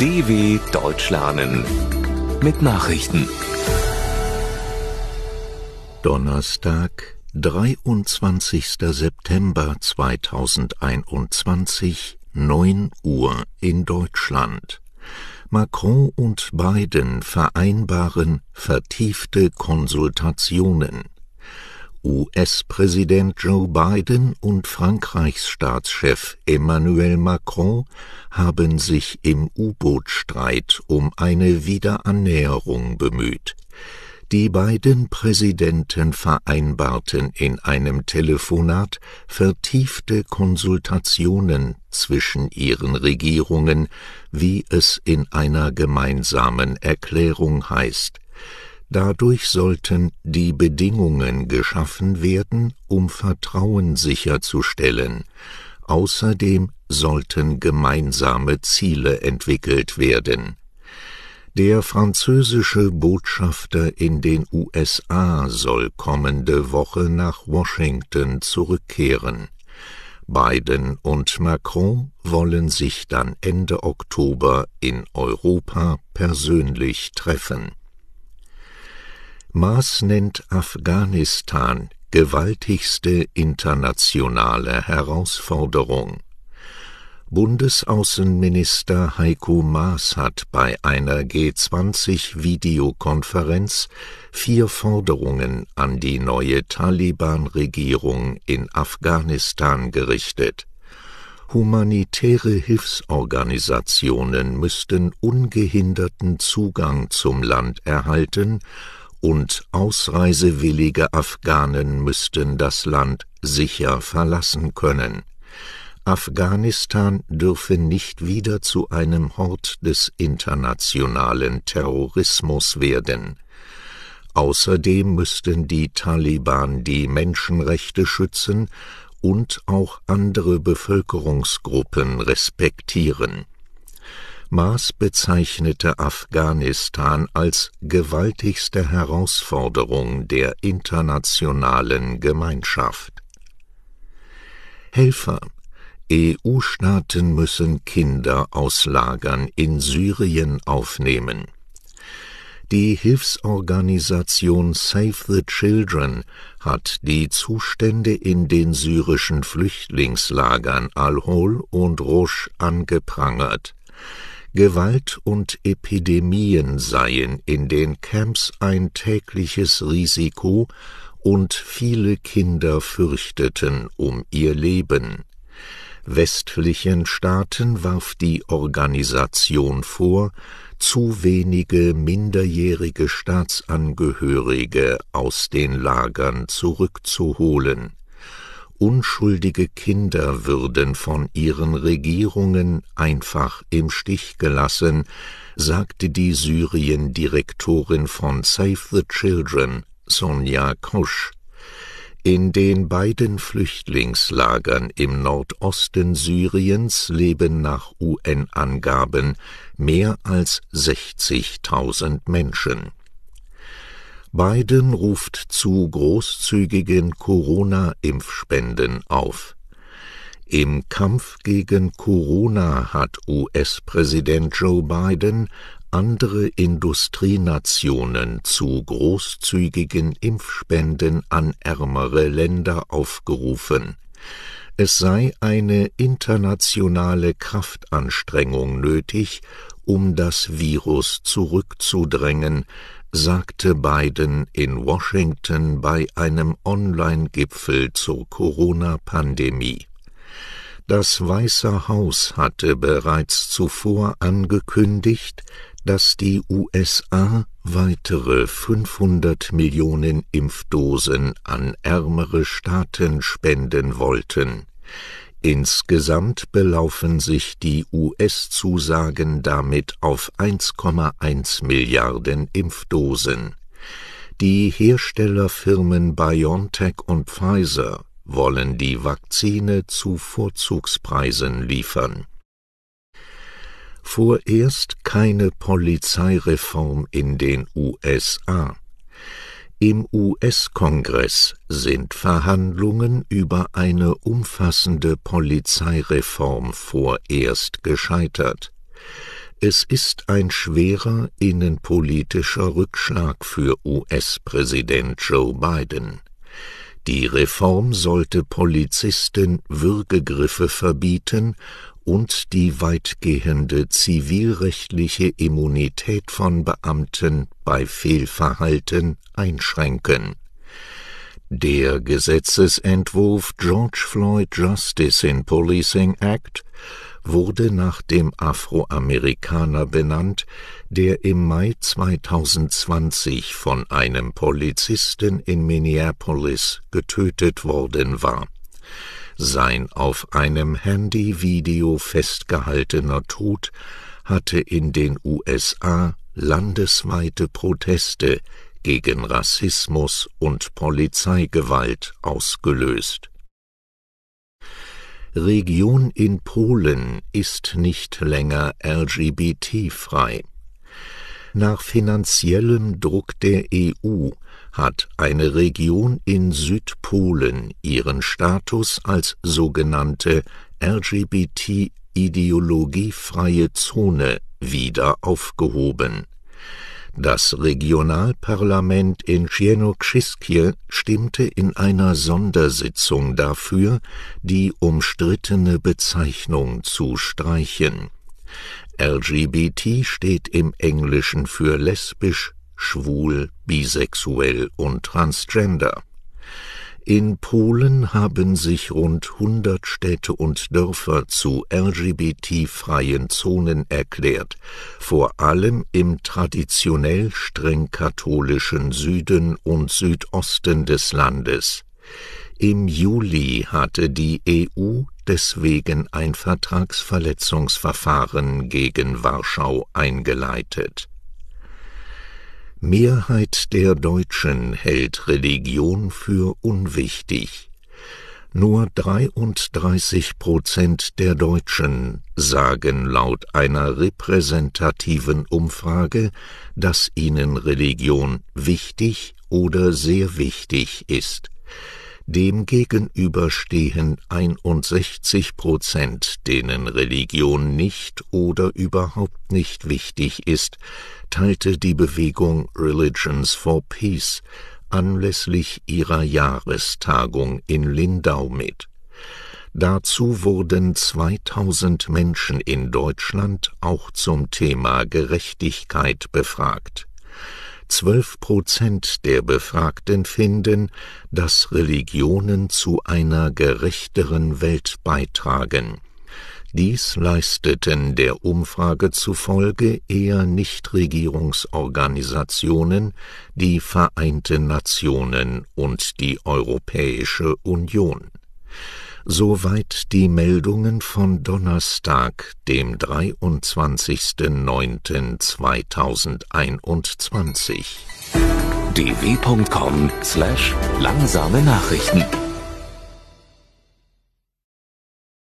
DW Deutsch lernen mit Nachrichten. Donnerstag, 23. September 2021, 9 Uhr in Deutschland. Macron und Biden vereinbaren vertiefte Konsultationen. US-Präsident Joe Biden und Frankreichs Staatschef Emmanuel Macron haben sich im U-Boot-Streit um eine Wiederannäherung bemüht. Die beiden Präsidenten vereinbarten in einem Telefonat vertiefte Konsultationen zwischen ihren Regierungen, wie es in einer gemeinsamen Erklärung heißt. Dadurch sollten die Bedingungen geschaffen werden, um Vertrauen sicherzustellen. Außerdem sollten gemeinsame Ziele entwickelt werden. Der französische Botschafter in den USA soll kommende Woche nach Washington zurückkehren. Biden und Macron wollen sich dann Ende Oktober in Europa persönlich treffen. Maas nennt Afghanistan gewaltigste internationale Herausforderung. Bundesaußenminister Heiko Maas hat bei einer G20-Videokonferenz vier Forderungen an die neue Taliban-Regierung in Afghanistan gerichtet. Humanitäre Hilfsorganisationen müssten ungehinderten Zugang zum Land erhalten und ausreisewillige Afghanen müssten das Land sicher verlassen können. Afghanistan dürfe nicht wieder zu einem Hort des internationalen Terrorismus werden. Außerdem müssten die Taliban die Menschenrechte schützen und auch andere Bevölkerungsgruppen respektieren. Maas bezeichnete Afghanistan als gewaltigste Herausforderung der internationalen Gemeinschaft. Helfer EU-Staaten müssen Kinder aus Lagern in Syrien aufnehmen. Die Hilfsorganisation Save the Children hat die Zustände in den syrischen Flüchtlingslagern Al-Hol und Rosh angeprangert. Gewalt und Epidemien seien in den Camps ein tägliches Risiko und viele Kinder fürchteten um ihr Leben. Westlichen Staaten warf die Organisation vor, zu wenige minderjährige Staatsangehörige aus den Lagern zurückzuholen unschuldige Kinder würden von ihren Regierungen einfach im Stich gelassen, sagte die Syrien-Direktorin von Save the Children, Sonja Kosch. In den beiden Flüchtlingslagern im Nordosten Syriens leben nach UN-Angaben mehr als 60.000 Menschen. Biden ruft zu großzügigen Corona-Impfspenden auf. Im Kampf gegen Corona hat US-Präsident Joe Biden andere Industrienationen zu großzügigen Impfspenden an ärmere Länder aufgerufen. Es sei eine internationale Kraftanstrengung nötig, um das Virus zurückzudrängen, sagte Biden in Washington bei einem Online-Gipfel zur Corona-Pandemie. Das Weiße Haus hatte bereits zuvor angekündigt, dass die USA weitere 500 Millionen Impfdosen an ärmere Staaten spenden wollten. Insgesamt belaufen sich die US-Zusagen damit auf 1,1 Milliarden Impfdosen. Die Herstellerfirmen BioNTech und Pfizer wollen die Vakzine zu Vorzugspreisen liefern. Vorerst keine Polizeireform in den USA. Im US-Kongress sind Verhandlungen über eine umfassende Polizeireform vorerst gescheitert. Es ist ein schwerer innenpolitischer Rückschlag für US-Präsident Joe Biden. Die Reform sollte Polizisten Würgegriffe verbieten und die weitgehende zivilrechtliche Immunität von Beamten bei Fehlverhalten einschränken. Der Gesetzesentwurf George Floyd Justice in Policing Act wurde nach dem Afroamerikaner benannt, der im Mai 2020 von einem Polizisten in Minneapolis getötet worden war. Sein auf einem Handyvideo festgehaltener Tod hatte in den USA landesweite Proteste gegen Rassismus und Polizeigewalt ausgelöst. Region in Polen ist nicht länger LGBT-frei. Nach finanziellem Druck der EU hat eine Region in Südpolen ihren Status als sogenannte LGBT-ideologiefreie Zone wieder aufgehoben. Das Regionalparlament in Świętokrzyskie stimmte in einer Sondersitzung dafür, die umstrittene Bezeichnung zu streichen. LGBT steht im Englischen für lesbisch, schwul, bisexuell und transgender. In Polen haben sich rund 100 Städte und Dörfer zu LGBT-freien Zonen erklärt, vor allem im traditionell streng katholischen Süden und Südosten des Landes. Im Juli hatte die EU deswegen ein Vertragsverletzungsverfahren gegen Warschau eingeleitet Mehrheit der Deutschen hält Religion für unwichtig. Nur 33 Prozent der Deutschen sagen laut einer repräsentativen Umfrage, dass ihnen Religion wichtig oder sehr wichtig ist. Demgegenüber stehen 61 Prozent, denen Religion nicht oder überhaupt nicht wichtig ist, teilte die Bewegung Religions for Peace anlässlich ihrer Jahrestagung in Lindau mit. Dazu wurden 2000 Menschen in Deutschland auch zum Thema Gerechtigkeit befragt. Zwölf Prozent der Befragten finden, dass Religionen zu einer gerechteren Welt beitragen. Dies leisteten der Umfrage zufolge eher Nichtregierungsorganisationen, die Vereinten Nationen und die Europäische Union Soweit die Meldungen von Donnerstag, dem 23.09.2021. dw.com/langsame Nachrichten